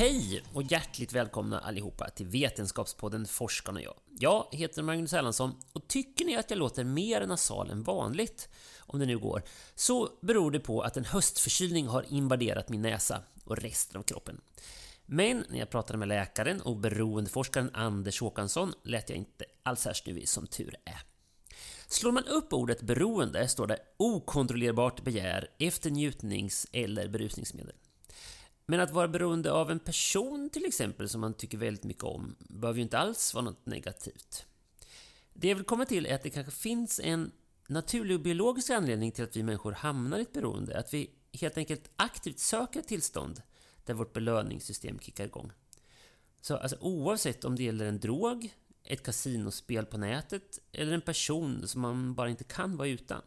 Hej och hjärtligt välkomna allihopa till Vetenskapspodden Forskarna och jag. Jag heter Magnus Erlandsson och tycker ni att jag låter mer nasal än vanligt, om det nu går, så beror det på att en höstförkylning har invaderat min näsa och resten av kroppen. Men när jag pratade med läkaren och beroendeforskaren Anders Håkansson lät jag inte alls särskilt snuvig, som tur är. Slår man upp ordet beroende står det okontrollerbart begär efter njutnings eller berusningsmedel. Men att vara beroende av en person till exempel som man tycker väldigt mycket om behöver ju inte alls vara något negativt. Det jag vill komma till är att det kanske finns en naturlig och biologisk anledning till att vi människor hamnar i ett beroende. Att vi helt enkelt aktivt söker ett tillstånd där vårt belöningssystem kickar igång. Så alltså, oavsett om det gäller en drog, ett kasinospel på nätet eller en person som man bara inte kan vara utan.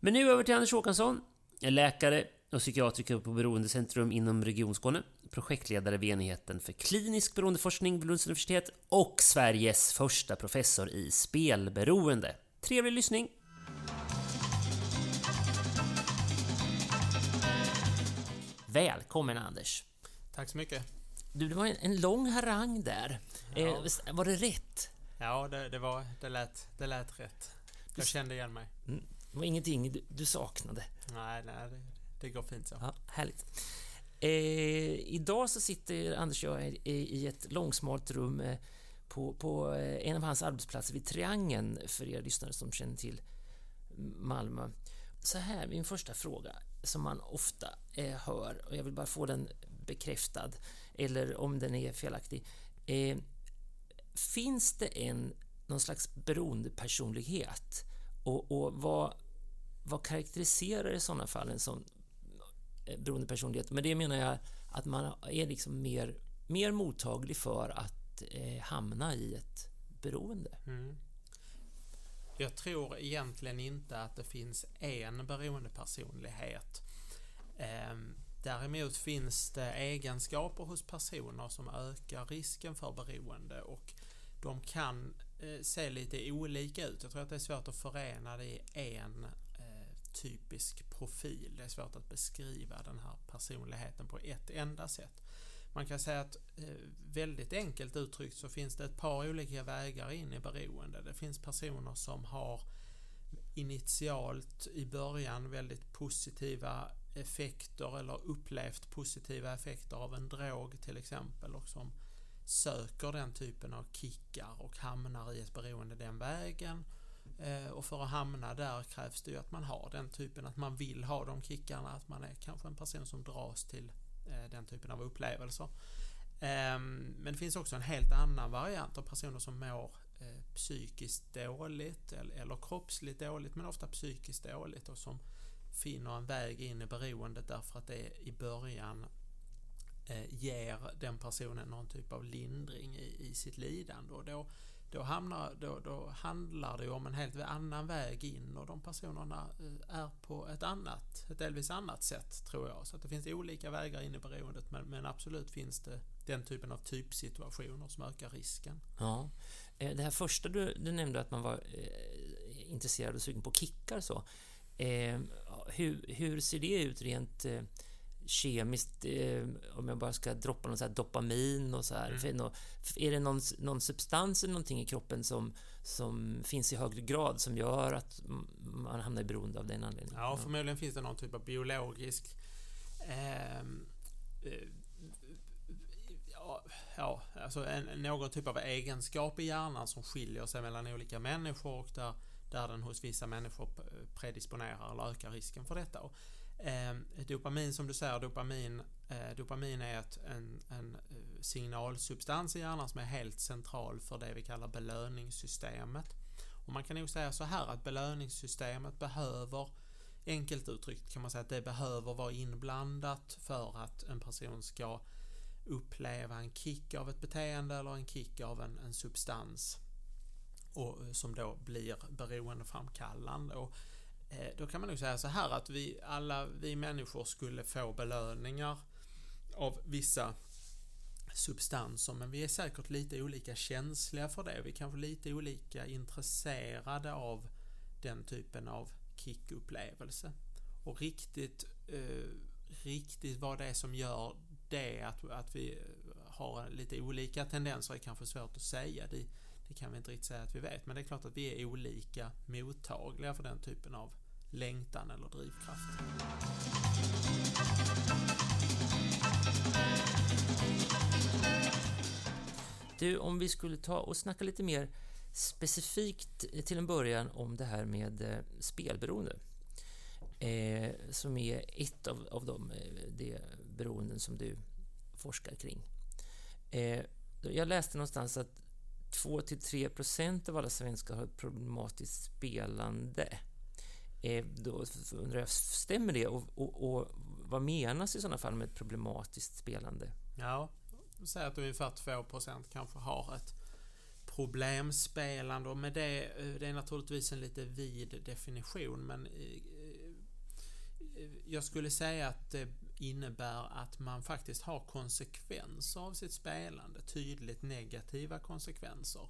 Men nu över till Anders Håkansson, läkare och psykiatriker på Beroendecentrum inom Region Skåne, projektledare vid enheten för klinisk beroendeforskning vid Lunds universitet och Sveriges första professor i spelberoende. Trevlig lyssning! Välkommen Anders! Tack så mycket. Du, det var en, en lång harang där. Ja. Eh, var det rätt? Ja, det, det, var, det, lät, det lät rätt. Jag kände igen mig. Mm, Det var ingenting du, du saknade? Nej, nej, det, går fint så. Ja, härligt. Eh, idag så sitter Anders och jag i, i ett långsmalt rum eh, på, på eh, en av hans arbetsplatser vid Triangeln, för er lyssnare som känner till Malmö. Så här, min första fråga, som man ofta eh, hör, och jag vill bara få den bekräftad, eller om den är felaktig. Eh, finns det en, någon slags beroendepersonlighet? Och, och vad, vad karaktäriserar i sådana fall en sån Eh, beroende beroendepersonlighet? Med det menar jag att man är liksom mer, mer mottaglig för att eh, hamna i ett beroende. Mm. Jag tror egentligen inte att det finns en beroendepersonlighet. Eh, Däremot finns det egenskaper hos personer som ökar risken för beroende och de kan eh, se lite olika ut. Jag tror att det är svårt att förena det i en typisk profil. Det är svårt att beskriva den här personligheten på ett enda sätt. Man kan säga att eh, väldigt enkelt uttryckt så finns det ett par olika vägar in i beroende. Det finns personer som har initialt i början väldigt positiva effekter eller upplevt positiva effekter av en drog till exempel och som söker den typen av kickar och hamnar i ett beroende den vägen. Eh, och för att hamna där krävs det ju att man har den typen, att man vill ha de kickarna, att man är kanske en person som dras till eh, den typen av upplevelser. Ehm, men det finns också en helt annan variant av personer som mår eh, psykiskt dåligt eller, kroppsligt dåligt men ofta psykiskt dåligt och som finner en väg in i beroendet därför att det i början ger den personen någon typ av lindring i, i sitt lidande. Och då, då, hamnar, då, då handlar det om en helt annan väg in och de personerna eh, är på ett annat, ett delvis annat sätt tror jag. Så att det finns olika vägar in i beroendet men, men absolut finns det den typen av typsituationer som ökar risken. Ja. Eh, det här första du, du nämnde att man var eh, intresserad och sugen på kickar så. Eh, hur, hur ser det ut rent eh, kemiskt, eh, om jag bara ska droppa någon så dopamin och så här. Mm. Är det någon, någon substans eller någonting i kroppen som, som finns i högre grad som gör att man hamnar i beroende av den anledningen? Ja, förmodligen finns det någon typ av biologisk ehm, eh, ja, ja, alltså en, någon typ av egenskap i hjärnan som skiljer sig mellan olika människor och där, där den hos vissa människor predisponerar eller ökar risken för detta. Och Eh, dopamin som du säger, dopamin, eh, dopamin är ett, en, en eh, signalsubstans i hjärnan som är helt central för det vi kallar belöningssystemet. Och man kan nog säga så här att belöningssystemet behöver, enkelt uttryckt kan man säga att det behöver vara inblandat för att en person ska uppleva en kick av ett beteende eller en kick av en, en substans och, eh, som då blir beroendeframkallande. Och Eh, Eh, då kan man nog säga så här att vi alla vi människor skulle få belöningar av vissa substanser men vi är säkert lite olika känsliga för det. Vi är kanske lite olika intresserade av den typen av kickupplevelse. Och riktigt, eh, riktigt vad det är som gör det att, att vi eh, har lite olika tendenser är kanske svårt att säga. Det, det kan vi inte riktigt säga att vi vet men det är klart att vi är olika mottagliga för den typen av längtan eller drivkraft. Du, om vi skulle ta och snacka lite mer specifikt till en början om det här med eh, spelberoende. Eh, som är ett av, av de, eh, de beroenden som du forskar kring. Eh, jag läste någonstans att 2-3% av alla svenskar har ett problematiskt spelande. Eh, då undrar jag, stämmer det? Och, och, och, vad menas i sådana fall med ett problematiskt spelande? Ja, säg att ungefär 2% kanske har ett problemspelande och med det, eh, det är naturligtvis en lite vid definition men eh, jag skulle säga att det innebär att man faktiskt har konsekvenser av sitt spelande, tydligt negativa konsekvenser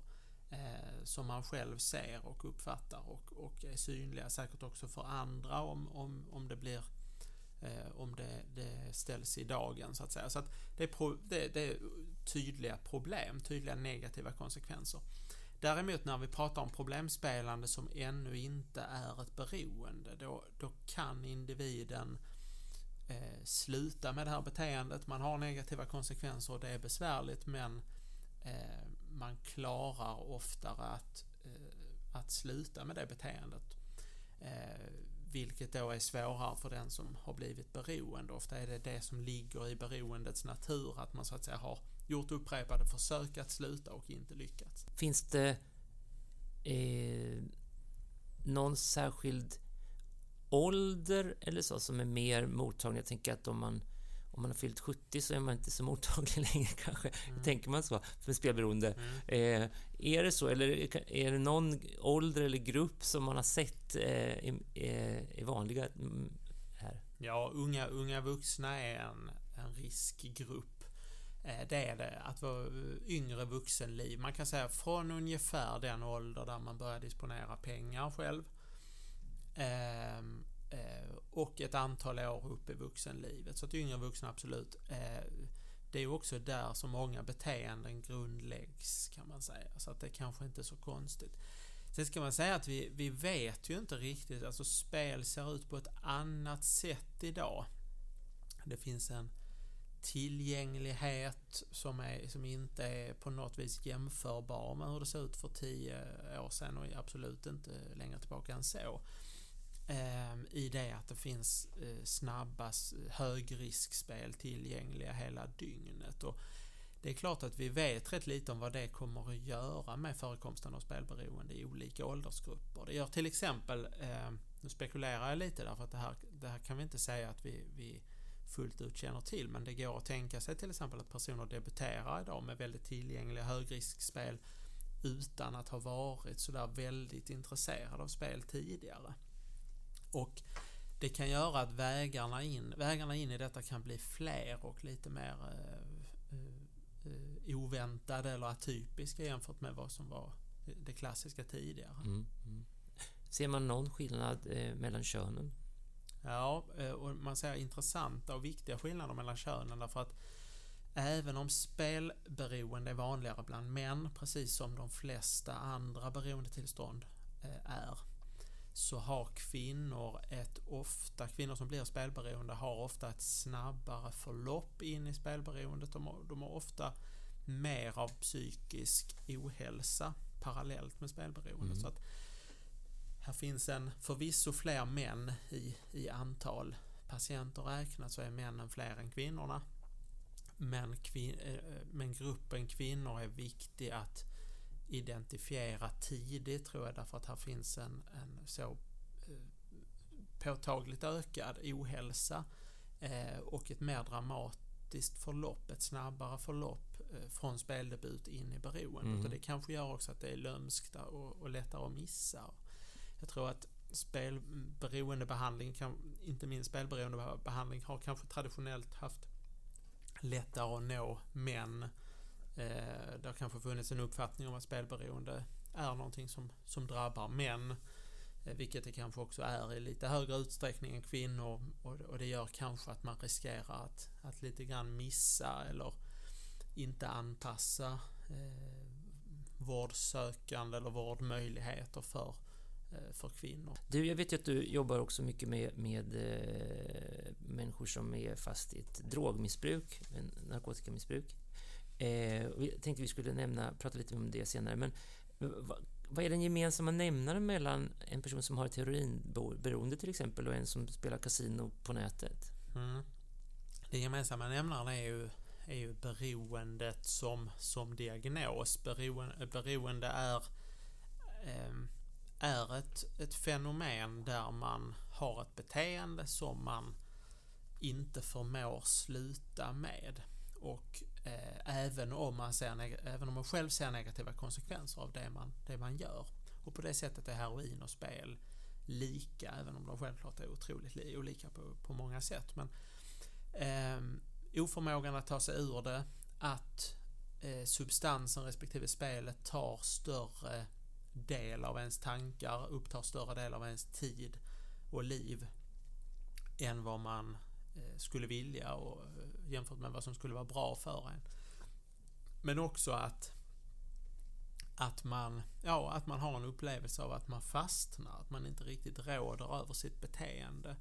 eh, som man själv ser och uppfattar och, och är synliga säkert också för andra om, om, om det blir eh, om det, det, ställs i dagen så att säga. Så att det, är pro, det, det är tydliga problem, tydliga negativa konsekvenser. Däremot när vi pratar om problemspelande som ännu inte är ett beroende, då, då kan individen eh, sluta med det här beteendet. Man har negativa konsekvenser och det är besvärligt men eh, man klarar oftare att, eh, att sluta med det beteendet. Eh, vilket då är svårare för den som har blivit beroende. Ofta är det det som ligger i beroendets natur, att man så att säga har gjort upprepade försök att sluta och inte lyckats. Finns det eh, någon särskild ålder eller så som är mer mottaglig? Jag tänker att om man om man har fyllt 70 så är man inte så mottaglig längre kanske. Mm. Tänker man så, för spelberoende. Mm. Eh, är det så, eller är det någon ålder eller grupp som man har sett eh, är, vanliga mm, här? Ja, unga, unga vuxna är en, en riskgrupp. Eh, det är det, att vara yngre vuxenliv. Man kan säga från ungefär den ålder där man börjar disponera pengar själv ehm, Eh, Eh, och ett antal år upp i vuxenlivet. Så att yngre vuxna absolut. Eh, det är också där som många beteenden grundläggs kan man säga. Så att det kanske inte är så konstigt. Sen ska man säga att vi, vi vet ju inte riktigt, alltså spel ser ut på ett annat sätt idag. Det finns en tillgänglighet som, är, som inte är på något vis jämförbar med hur det såg ut för tio år sedan och absolut inte längre tillbaka än så. Ehm, I det att det finns eh, snabba högriskspel tillgängliga hela dygnet. Och det är klart att vi vet rätt lite om vad det kommer att göra med förekomsten av spelberoende i olika åldersgrupper. Det gör till exempel, ehm, nu spekulerar jag lite därför att det här, det här kan vi inte säga att vi, vi fullt ut känner till men det går att tänka sig till exempel att personer debuterar idag med väldigt tillgängliga högriskspel utan att ha varit sådär väldigt intresserade av spel tidigare. Och det kan göra att vägarna in, vägarna in i detta kan bli fler och lite mer eh, eh, oväntade eller atypiska jämfört med vad som var det klassiska tidigare. Mm, mm. Ser man någon skillnad eh, mellan könen? Ja, eh, och man ser intressanta och viktiga skillnader mellan könen därför att även om spelberoende är vanligare bland män, precis som de flesta andra beroendetillstånd eh, är, så har kvinnor ett ofta, kvinnor som blir spelberoende har ofta ett snabbare förlopp in i spelberoendet. De har, de har ofta mer av psykisk ohälsa parallellt med spelberoende. Mm. Så att här finns en förvisso fler män i, i antal patienter räknat så är männen fler än kvinnorna. Men, kvin, eh, men gruppen kvinnor är viktig att identifiera tidigt tror jag därför att här finns en, en så eh, påtagligt ökad ohälsa eh, och ett mer dramatiskt förlopp, ett snabbare förlopp från speldebut in i beroendet. Mm. Och det kanske gör också att det är lömskt och, och lättare att missa. Jag tror att spelberoendebehandling, inte minst spelberoendebehandling, har kanske traditionellt haft lättare att nå män. Eh, det har kanske funnits en uppfattning om att spelberoende är någonting som, som drabbar män. Eh, vilket det kanske också är i lite högre utsträckning än kvinnor. Och, och det gör kanske att man riskerar att, att lite grann missa eller inte anpassa eh, vårdsökande eller vårdmöjligheter för Eh, för kvinnor. Du, jag vet ju att du jobbar också mycket med, med eh, människor som är fast i ett drogmissbruk, narkotikamissbruk. Eh, jag tänkte vi skulle nämna, prata lite om det senare, men eh, vad, vad är den gemensamma nämnaren mellan en person som har ett heroinberoende till exempel och en som spelar kasino på nätet? Mm. Den gemensamma nämnaren är ju, är ju beroendet som, som diagnos. Beroende, beroende är eh, är ett, ett fenomen där man har ett beteende som man inte förmår sluta med. Och eh, även, om man ser, även om man själv ser negativa konsekvenser av det man, det man gör. Och på det sättet är heroin och spel lika, även om de självklart är otroligt olika på, på många sätt. Men eh, oförmågan att ta sig ur det, att eh, substansen respektive spelet tar större del av ens tankar, upptar större del av ens tid och liv än vad man eh, skulle vilja och eh, jämfört med vad som skulle vara bra för en. Men också att att man, ja, att man har en upplevelse av att man fastnar, att man inte riktigt råder över sitt beteende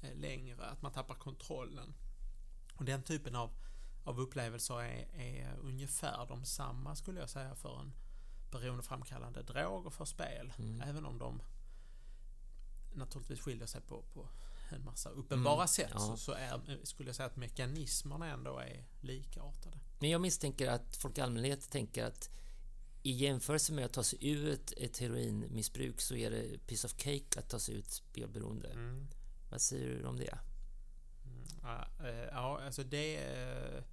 eh, längre, att man tappar kontrollen. Och den typen av, av upplevelser är, är ungefär de samma skulle jag säga för en beroendeframkallande droger för spel. Mm. Även om de naturligtvis skiljer sig på, på en massa uppenbara mm, sätt ja. så, så är, skulle jag säga att mekanismerna ändå är likartade. Men jag misstänker att folk i allmänhet tänker att i jämförelse med att ta sig ur ett, ett heroinmissbruk så är det piece of cake att ta sig ut spelberoende. Mm. Vad säger du om det? Mm, ja, eh, ja, alltså det... Eh,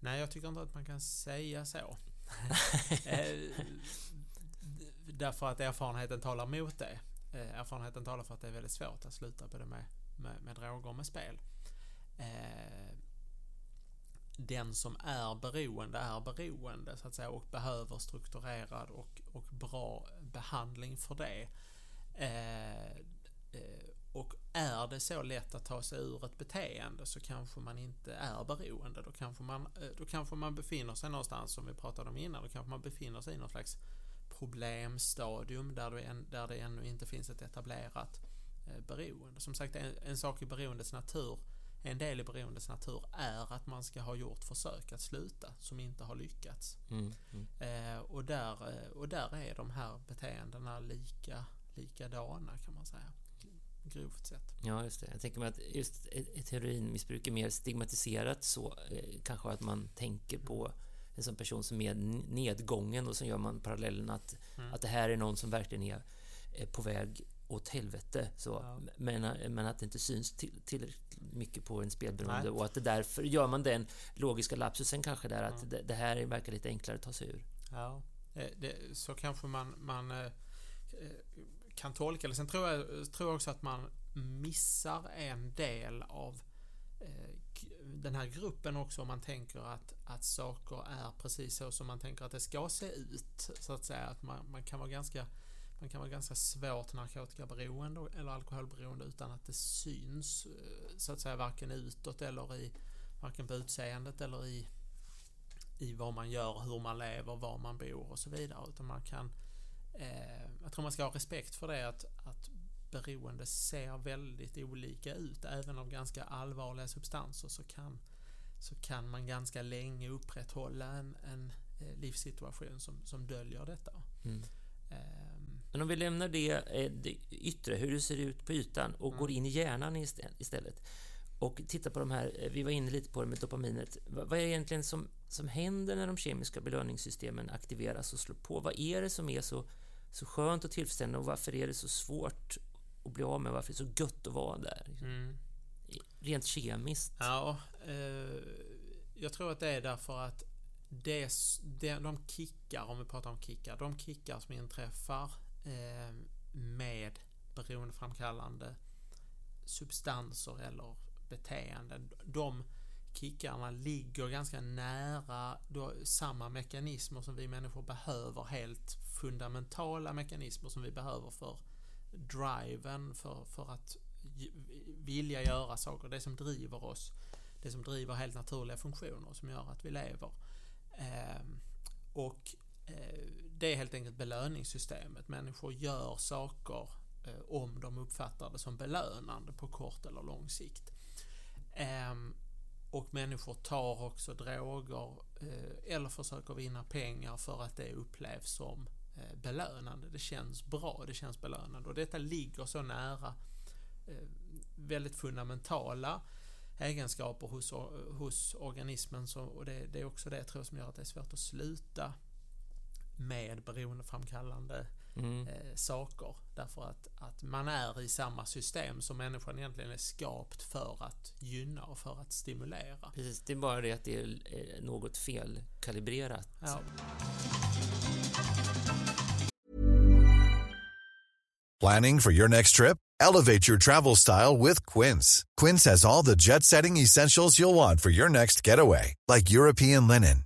nej, jag tycker inte att man kan säga så. Eh, därför att erfarenheten talar mot det. Erfarenheten talar för att det är väldigt svårt att sluta både med, med, med droger och med spel. Eh, den som är beroende är beroende så att säga och behöver strukturerad och, och bra behandling för det. Eh, eh, och är det så lätt att ta sig ur ett beteende så kanske man inte är beroende. Då kanske man, eh, då kanske man befinner sig någonstans som vi pratade om innan. Då kanske man befinner sig i någon slags problemstadium där det, där det ännu inte finns ett etablerat eh, beroende. Som sagt, en, en sak i beroendets natur, en del i beroendets natur är att man ska ha gjort försök att sluta som inte har lyckats. Mm, mm. Eh, och, där, eh, och där är de här beteendena lika, likadana kan man säga grovt sett. Ja, just det. Jag tänker mig att just ett heroinmissbruk är mer stigmatiserat så eh, kanske att man tänker på en sån person som är nedgången och så gör man parallellen att, mm. att det här är någon som verkligen är på väg åt helvete. Så, ja. men, men att det inte syns tillräckligt till mycket på en spelberoende och att det därför gör man den logiska lapsusen kanske där att det, det, här verkar lite enklare att ta sig ur. Ja, eh, det, så kanske man, man eh, kan tolka det. Sen tror jag, tror jag också att man missar en del av eh, den här gruppen också om man tänker att, att saker är precis så som man tänker att det ska se ut. Så att säga att man, man kan vara ganska man kan vara ganska svårt narkotikaberoende eller alkoholberoende utan att det syns eh, så att säga varken utåt eller i varken på utseendet eller i, i vad man gör, hur man lever, var man bor och så vidare. Utan man kan, eh, jag tror man ska ha respekt för det att, att beroende ser väldigt olika ut. Även av ganska allvarliga substanser så kan, så kan man ganska länge upprätthålla en, en eh, livssituation som, som döljer detta. Mm. Men om vi lämnar det, eh, det, yttre, hur det ser ut på ytan och mm. går in i hjärnan istället och tittar på de här, eh, vi var inne lite på det med dopaminet. Vad är det egentligen som, som händer när de kemiska belöningssystemen aktiveras och slår på? Vad är det som är så, så skönt och tillfredsställande och varför är det så svårt att bli av med? Varför är det så gött att vara där? Mm. Rent kemiskt. Ja, eh, jag tror att det är därför att det, det, de kickar, om vi pratar om kickar, de kickar som inträffar eh, med beroendeframkallande substanser eller beteenden. De kickarna ligger ganska nära då, samma mekanismer som vi människor behöver, helt fundamentala mekanismer som vi behöver för driven, för, för att vilja göra saker, det som driver oss, det som driver helt naturliga funktioner som gör att vi lever. Eh, och eh, det är helt enkelt belöningssystemet. Människor gör saker eh, om de uppfattar det som belönande på kort eller lång sikt. Ehm, och människor tar också droger eh, eller försöker vinna pengar för att det upplevs som eh, belönande. Det känns bra, det känns belönande och detta ligger så nära eh, väldigt fundamentala egenskaper hos, eh, hos organismen så, och det, det, är också det jag tror som gör att det är svårt att sluta med beroendeframkallande mm. eh, saker. Därför att, att man är i samma system som människan egentligen är skapt för att gynna och för att stimulera. Precis, det är bara det att det är något felkalibrerat. Ja. Planning for your next trip? Elevate your travel style with Quince. Quince has all the jet-setting essentials you'll want for your next getaway, like European linen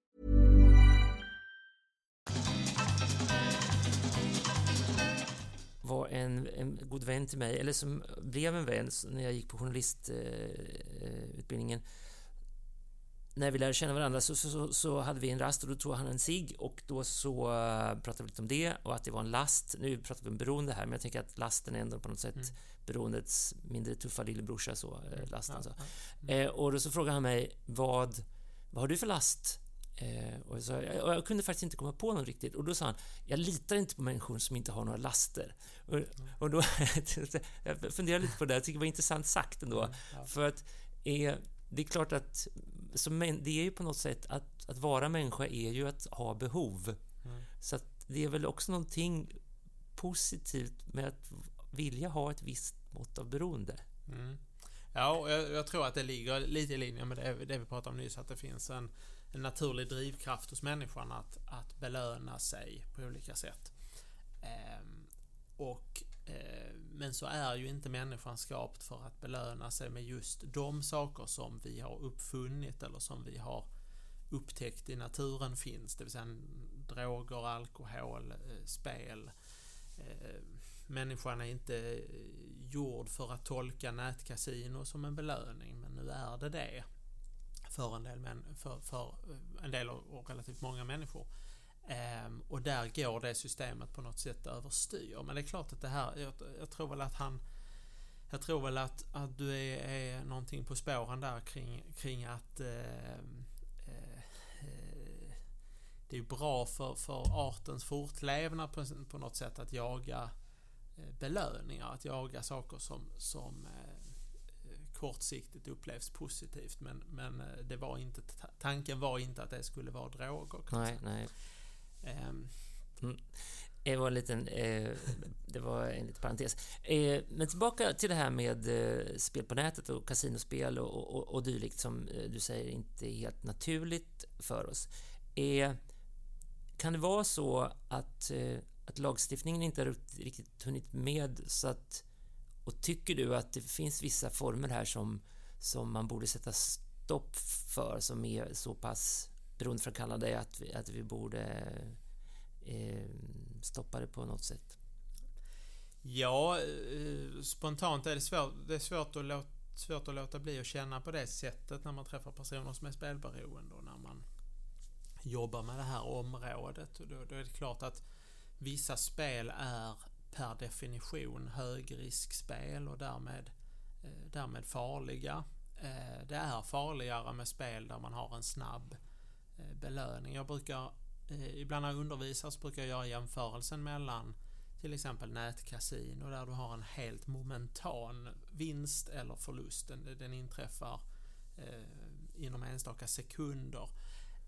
En, en god vän till mig, eller som blev en vän när jag gick på journalistutbildningen. när vi lärde känna varandra så, så, så, hade vi en rast och då tog han en sig och då så uh, pratade vi lite om det och att det var en last. Nu pratar vi om beroende här, men jag tänker att lasten är ändå på något sätt mm. beroendets mindre tuffa lillebrorsa, så, uh, lasten. Så. Ja. Uh, och då så frågade han mig vad, vad har du för last? Eh, och, så, och jag kunde faktiskt inte komma på någon riktigt. Och då sa han, jag litar inte på människor som inte har några laster. Och, och då, jag funderade lite på det, jag tycker det var intressant sagt ändå. Mm, ja. För att eh, det är klart att så, det är ju på något sätt att, att vara människa är ju att ha behov. Mm. Så det är väl också någonting positivt med att vilja ha ett visst mått av beroende. Mm. Ja, jag, jag, tror att det ligger lite i linje med det, det vi pratade om nyss, att det finns en en naturlig drivkraft hos människan att, att belöna sig på olika sätt. Eh, och eh, men så är ju inte människan skapt för att belöna sig med just de saker som vi har uppfunnit eller som vi har upptäckt i naturen finns, det vill säga droger, alkohol, eh, spel. Ehm, människan är inte gjord för att tolka nätkasino som en belöning, men nu är det det för en del, men för, för eh, en del och relativt många människor. Um, och där går det systemet på något sätt överstyr. Men det är klart att det här, jag, jag tror väl att han jag tror väl att, att du är, är någonting på spåren där kring, kring att eh, eh, eh det är bra för, för artens fortlevnad på, på något sätt att jaga eh, belöningar, att jaga saker som, som kortsiktigt upplevs positivt men, men eh, det var inte, tanken var inte att det skulle vara droger. Nej, nej. Um, mm. Det var en liten, eh, det var en liten parentes. Eh, men tillbaka till det här med eh, spel på nätet och kasinospel och, och, och dylikt som eh, du säger inte är helt naturligt för oss. kan det vara så att, eh, att lagstiftningen inte har riktigt hunnit med så att och tycker du att det finns vissa former här som, som man borde sätta stopp för som är så pass beroendeframkallande att vi, att vi borde eh, stoppa det på något sätt? Ja, eh, spontant är det svårt, det är svårt att, låta, svårt att låta bli att känna på det sättet när man träffar personer som är spelberoende och när man jobbar med det här området. Och då, då är det klart att vissa spel är per definition högriskspel och därmed, eh, därmed farliga. Eh, det är farligare med spel där man har en snabb Eh, belöning. Jag brukar, eh, ibland när jag undervisar så brukar jag göra jämförelsen mellan till exempel nätkasino där du har en helt momentan vinst eller förlust. Den, den inträffar eh, inom enstaka sekunder.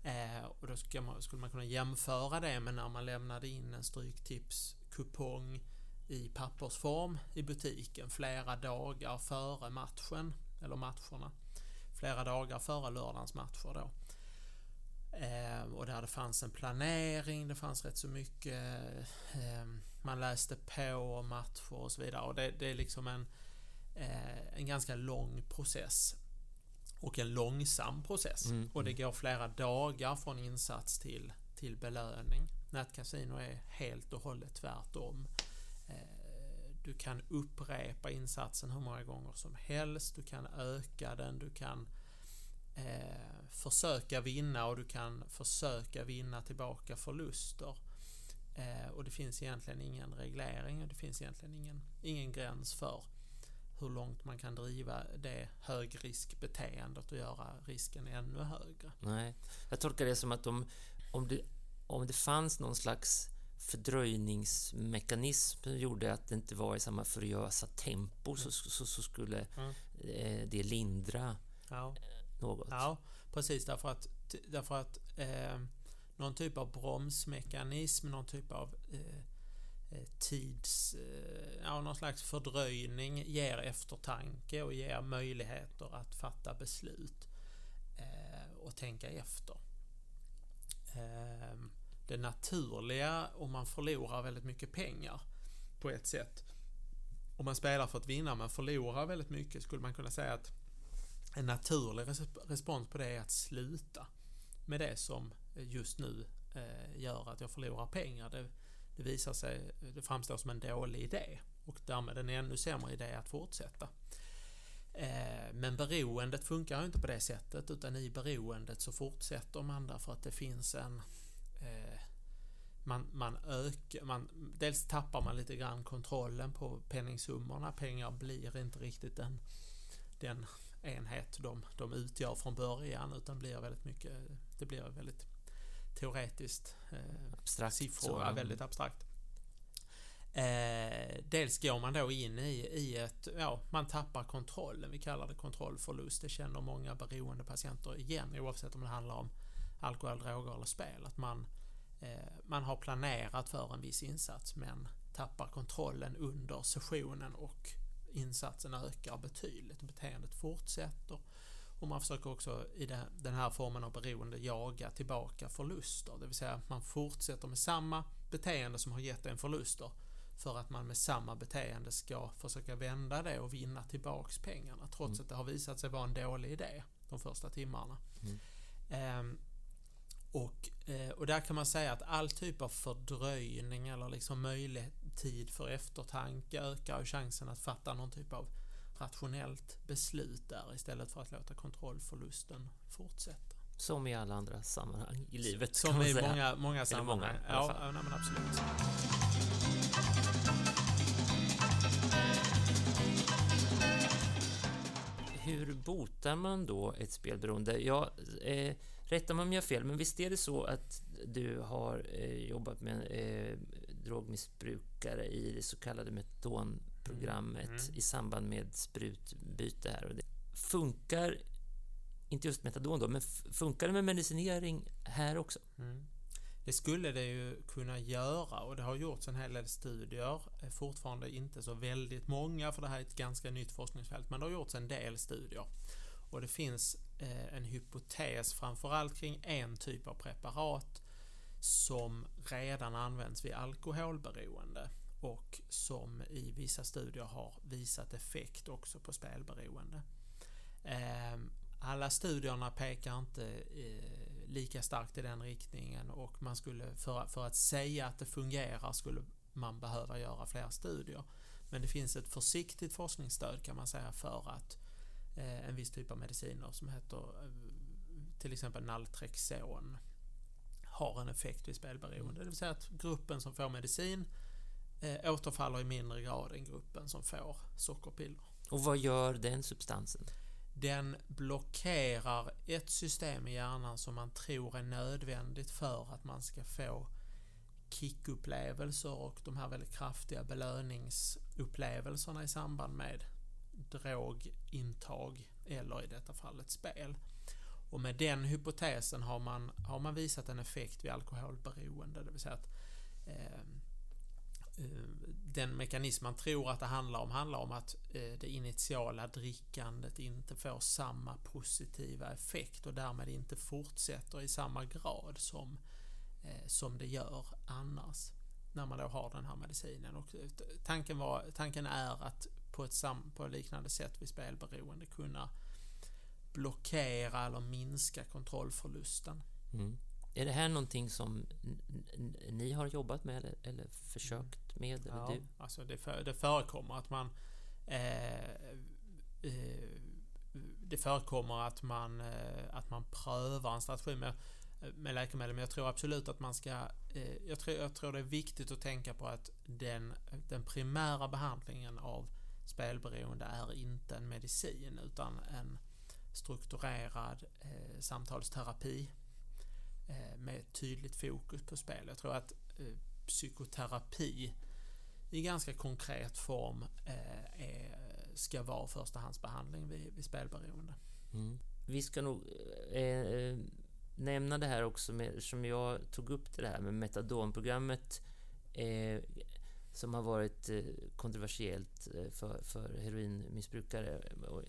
Eh, och då man, skulle man kunna jämföra det med när man lämnade in en stryktipskupong i pappersform i butiken flera dagar före matchen, eller matcherna. Flera dagar före lördagens matcher då. Eh, och där det fanns en planering, det fanns rätt så mycket, eh, man läste på matcher och så vidare. Och det, det är liksom en, eh, en ganska lång process. Och en långsam process. Mm. Och det går flera dagar från insats till, till belöning. Nätkasino är helt och hållet tvärtom. Du kan upprepa insatsen hur många gånger som helst, du kan öka den, du kan eh, försöka vinna och du kan försöka vinna tillbaka förluster. Eh, och det finns egentligen ingen reglering och det finns egentligen ingen, ingen gräns för hur långt man kan driva det högriskbeteendet och göra risken ännu högre. Nej, jag tolkar det som att om, om, det, om det fanns någon slags fördröjningsmekanism gjorde att det inte var i samma furiösa tempo så, så, så skulle mm. det lindra ja något. Ja, precis därför att, därför att eh, någon typ av bromsmekanism, någon typ av eh, eh, tids... Eh, ja, någon slags fördröjning ger eftertanke och ger möjligheter att fatta beslut eh, och tänka efter. Eh, det naturliga om man förlorar väldigt mycket pengar på ett sätt. Om man spelar för att vinna men förlorar väldigt mycket skulle man kunna säga att en naturlig respons på det är att sluta med det som just nu eh, gör att jag förlorar pengar. Det, det visar sig, det framstår som en dålig idé och därmed en ännu sämre idé att fortsätta. Eh, men beroendet funkar ju inte på det sättet utan i beroendet så fortsätter man därför att det finns en man, man ökar, man, dels tappar man lite grann kontrollen på penningsummorna. Pengar blir inte riktigt den, den enhet de, de utgör från början utan blir väldigt mycket, det blir väldigt teoretiskt eh, abstrakt, siffror, ja, väldigt abstrakt. Eh, dels går man då in i, i ett, ja, man tappar kontrollen, vi kallar det kontrollförlust. Det känner många beroende patienter igen oavsett om det handlar om alkohol, droger eller spel. Att man, man har planerat för en viss insats men tappar kontrollen under sessionen och insatsen ökar betydligt beteendet fortsätter. Och man försöker också i den här formen av beroende jaga tillbaka förluster, det vill säga man fortsätter med samma beteende som har gett en förluster för att man med samma beteende ska försöka vända det och vinna tillbaks pengarna trots Mm. att det har visat sig vara en dålig idé de första timmarna. Mm. Och, eh, och där kan man säga att all typ av fördröjning eller liksom möjlig tid för eftertanke ökar ju chansen att fatta någon typ av rationellt beslut där istället för att låta kontrollförlusten fortsätta. Som i alla andra sammanhang i livet. Som i säga. många, många sammanhang. många, ja, ja, men absolut. Hur botar man då ett spelberoende? Ja, eh, rätta mig om jag har fel, men visst är det så att du har eh, jobbat med eh, drogmissbrukare i det så kallade metadonprogrammet Mm. i samband med sprutbyte här. Och det funkar, inte just metadon då, men funkar det med medicinering här också? Mm. Det skulle det ju kunna göra och det har gjorts en hel del studier. Eh, Fortfarande inte så väldigt många för det här är ett ganska nytt forskningsfält men det har gjorts en del studier. Och det finns Eh, en hypotes framförallt kring en typ av preparat som redan används vid alkoholberoende och som i vissa studier har visat effekt också på spelberoende. Ehm, alla studierna pekar inte eh, lika starkt i den riktningen och man skulle för, för att säga att det fungerar skulle man behöva göra fler studier. Men det finns ett försiktigt forskningsstöd kan man säga för att eh, en viss typ av mediciner som heter eh, till exempel Naltrexon har en effekt vid spelberoende. Det vill säga att gruppen som får medicin eh, återfaller i mindre grad än gruppen som får sockerpiller. Och vad gör den substansen? Den blockerar ett system i hjärnan som man tror är nödvändigt för att man ska få kickupplevelser och de här väldigt kraftiga belöningsupplevelserna i samband med drogintag eller i detta fallet spel. Och med den hypotesen har man, har man visat en effekt vid alkoholberoende, det vill säga att eh, eh, den mekanism man tror att det handlar om handlar om att eh, det initiala drickandet inte får samma positiva effekt och därmed inte fortsätter i samma grad som, eh, som det gör annars när man då har den här medicinen. Och eh, tanken, var, tanken är att på ett sam, på liknande sätt vid spelberoende kunna blockera eller minska kontrollförlusten. Mm. Är det här någonting som ni har jobbat med eller, eller försökt med? Eller Ja, du? alltså det, för, det förekommer att man eh, eh, det förekommer att man, eh, att man prövar en strategi med, med läkemedel men jag tror absolut att man ska eh, jag, tror, jag tror det är viktigt att tänka på att den, den primära behandlingen av spelberoende är inte en medicin utan en strukturerad eh, samtalsterapi eh, med tydligt fokus på spel. Jag tror att eh, psykoterapi i ganska konkret form eh, är, ska vara förstahandsbehandling vid, vid spelberoende. Mm. Vi ska nog eh, eh nämna det här också med, som jag tog upp det här med metadonprogrammet eh, som har varit eh, kontroversiellt eh, för, för heroinmissbrukare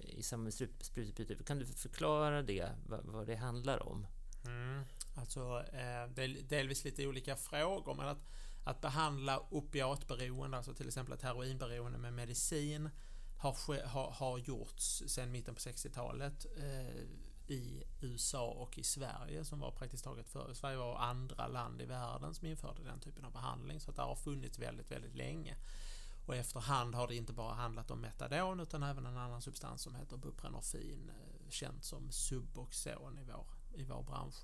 i samband med sprututbyte. Kan du förklara det, vad, vad det handlar om? Mm. Alltså, eh, delvis lite olika frågor, men att, att behandla opiatberoende, alltså till exempel ett heroinberoende med medicin, har, har, har gjorts sedan mitten på 60-talet eh, i USA och i Sverige som var praktiskt taget för Sverige var andra land i världen som införde den typen av behandling så att det har funnits väldigt, väldigt länge. Och efterhand har det inte bara handlat om metadon utan även en annan substans som heter buprenorfin, eh, känt som Suboxon i vår, i vår bransch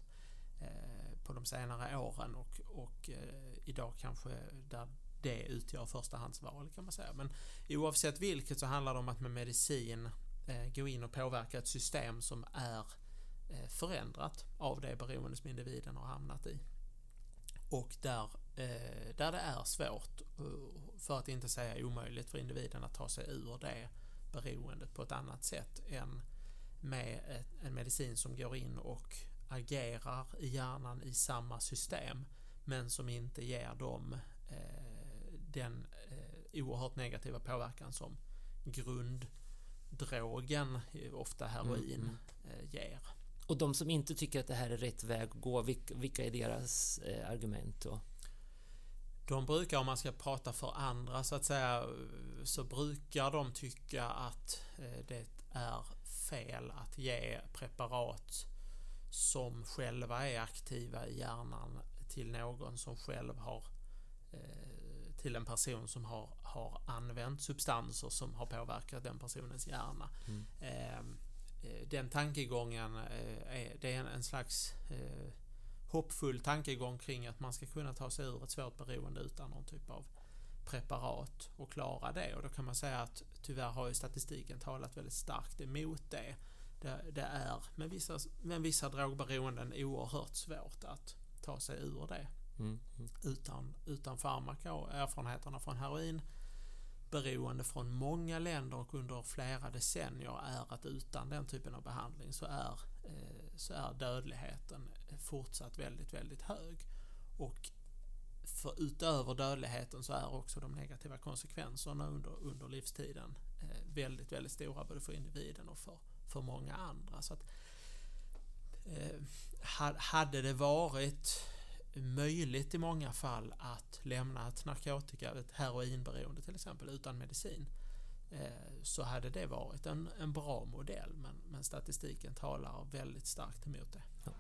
eh, på de senare åren och, och eh, idag kanske där det utgör förstahandsval kan man säga. Men oavsett vilket så handlar det om att med medicin Eh, gå in och påverka ett system som är eh, förändrat av det beroende som individen har hamnat i. Och där, eh, där det är svårt, för att inte säga omöjligt för individen att ta sig ur det beroendet på ett annat sätt än med en medicin som går in och agerar i hjärnan i samma system men som inte ger dem den oerhört negativa påverkan som grund eh, ofta heroin, Mm, eh, ger. Och de som inte tycker att det här är rätt väg att gå, vilka, är deras eh, argument då? de brukar, om man ska prata för andra så att säga, så brukar de tycka att det är fel att ge preparat som själva är aktiva i hjärnan till någon som själv har till en person som har, har använt substanser som har påverkat den personens hjärna. Mm. Ehm, eh, den tankegången är, det är en slags hoppfull tankegång kring att man ska kunna ta sig ur ett svårt beroende utan någon typ av preparat och klara det. Och då kan man säga att tyvärr har ju statistiken talat väldigt starkt emot det. Det, det är med vissa, med vissa drogberoenden oerhört svårt att ta sig ur det Mm, mm. Utan, utan farmaka och erfarenheterna från heroin beroende från många länder och under flera decennier är att utan den typen av behandling så är, eh, så är dödligheten fortsatt väldigt, väldigt hög. Och för utöver dödligheten så är också de negativa konsekvenserna under, under livstiden eh, väldigt, väldigt stora både för individen och för, för många andra. Så att, eh, hade det varit möjligt i många fall att lämna ett narkotika, ett heroinberoende till exempel, utan medicin eh, så hade det varit en, en bra modell men, men statistiken talar väldigt starkt emot det. Ja.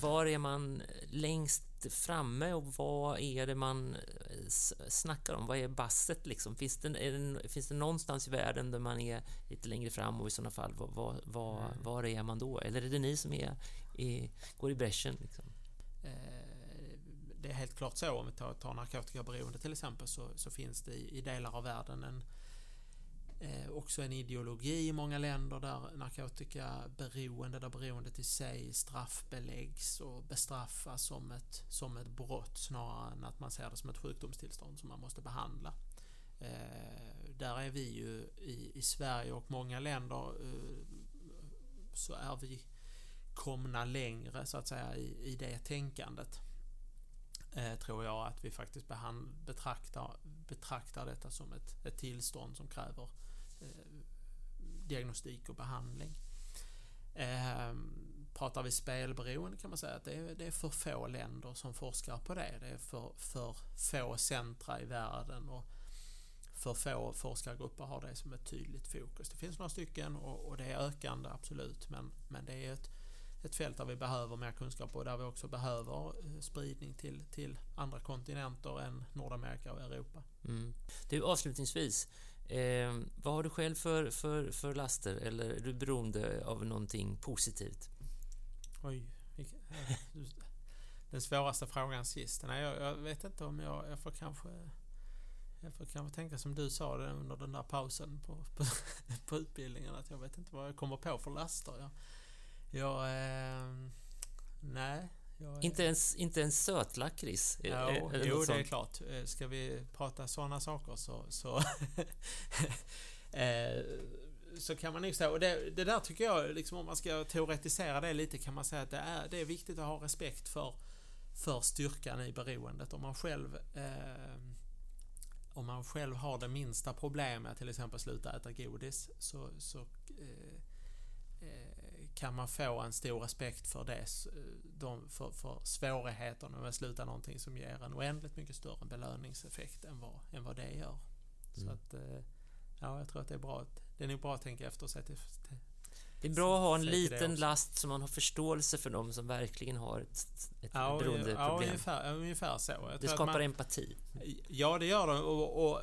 Var är man längst framme och vad är det man eh, snackar om? Vad är basset liksom? Finns det, det, finns det någonstans i världen där man är lite längre fram och i sådana fall, var, var, var, mm. var är man då? Eller är det ni som är, är går i bräschen? Liksom? Eh, det är helt klart så, om vi tar, tar narkotikaberoende till exempel, så, så finns det i, i delar av världen en Eh, också en ideologi i många länder där narkotikaberoende, där beroendet i sig straffbeläggs och bestraffas som ett, som ett brott snarare än att man ser det som ett sjukdomstillstånd som man måste behandla. Eh, där är vi ju i, i Sverige och många länder eh, så är vi komna längre så att säga i, i det tänkandet. Eh, tror jag att vi faktiskt behand, betraktar, betraktar detta som ett, ett tillstånd som kräver Eh, Eh, diagnostik och behandling. Eh, pratar vi spelberoende kan man säga att det är, det är för få länder som forskar på det. Det är för, för få centra i världen och för få forskargrupper har det som ett tydligt fokus. Det finns några stycken och, och det är ökande absolut men, men det är ett, ett fält där vi behöver mer kunskap och där vi också behöver eh, spridning till, till andra kontinenter än Nordamerika och Europa. Mm. Du, avslutningsvis, Eh, vad har du själv för, för, för laster eller är du beroende av någonting positivt? Oj, den svåraste frågan sist. Nej, jag, jag vet inte om jag, jag får kanske jag får kanske tänka som du sa det under den där pausen på, på, på utbildningen att jag vet inte vad jag kommer på för laster. Jag, jag eh, nej, är... Inte ens, inte ens sötlakrits? Jo, jo det är klart. Eh, ska vi prata sådana saker så... så, eh, så kan man nog säga, och det, det, där tycker jag, liksom, om man ska teoretisera det lite, kan man säga att det är, det är viktigt att ha respekt för, för styrkan i beroendet. Om man själv eh, om man själv har det minsta problemet, till exempel sluta äta godis, så, så eh, kan man få en stor respekt för det, de, för, för svårigheterna med att sluta någonting som ger en oändligt mycket större belöningseffekt än vad, än vad det gör. Mm. Så att, eh, ja, jag tror att det är bra. Det är nog bra att tänka efter sig till, till det är bra att ha en liten last så man har förståelse för dem som verkligen har ett, ett ja, beroendeproblem. Ja, ungefär, ungefär så. Jag det skapar man, empati. Ja, det gör det. Och, och,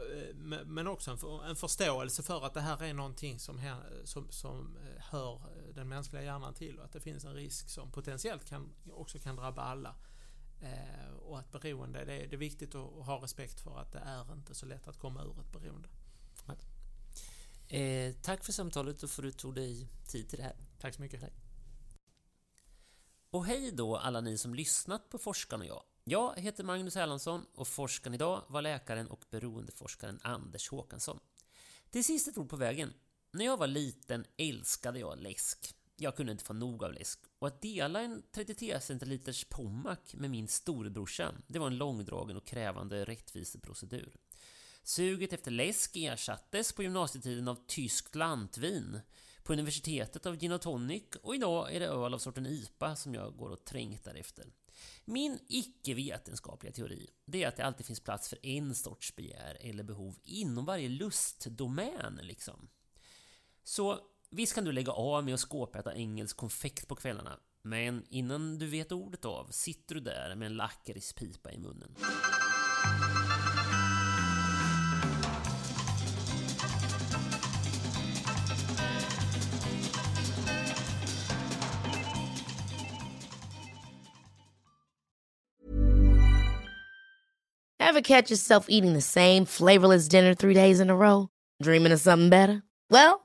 men också en, en, förståelse för att det här är någonting som, som, som eh, hör den mänskliga hjärnan till och att det finns en risk som potentiellt kan, också kan drabba alla. Eh, och att beroende, det är, det är viktigt att ha respekt för att det är inte så lätt att komma ur ett beroende. Eh, tack för samtalet och för att du tog dig tid till det här. Tack så mycket. Tack. Och hej då alla ni som lyssnat på Forskaren och jag. Jag heter Magnus Erlandsson och forskaren idag var läkaren och beroendeforskaren Anders Håkansson. Till sist ett ord på vägen. När jag var liten älskade jag läsk. Jag kunde inte få nog av läsk. Och att dela en 33 centiliters Pommac med min storebrorsa, det var en långdragen och krävande rättviseprocedur. Suget efter läsk ersattes på gymnasietiden av tyskt lantvin på universitetet av gin och tonic och idag är det öl av sorten IPA som jag går och trängtar efter. Min icke-vetenskapliga teori det är att det alltid finns plats för en sorts begär eller behov inom varje lustdomän liksom. Så visst kan du lägga av med att skåpäta engelsk konfekt på kvällarna men innan du vet ordet av sitter du där med en lakritspipa i munnen. Ever catch yourself eating the same flavorless dinner three days in a row? Dreaming of something better? Well,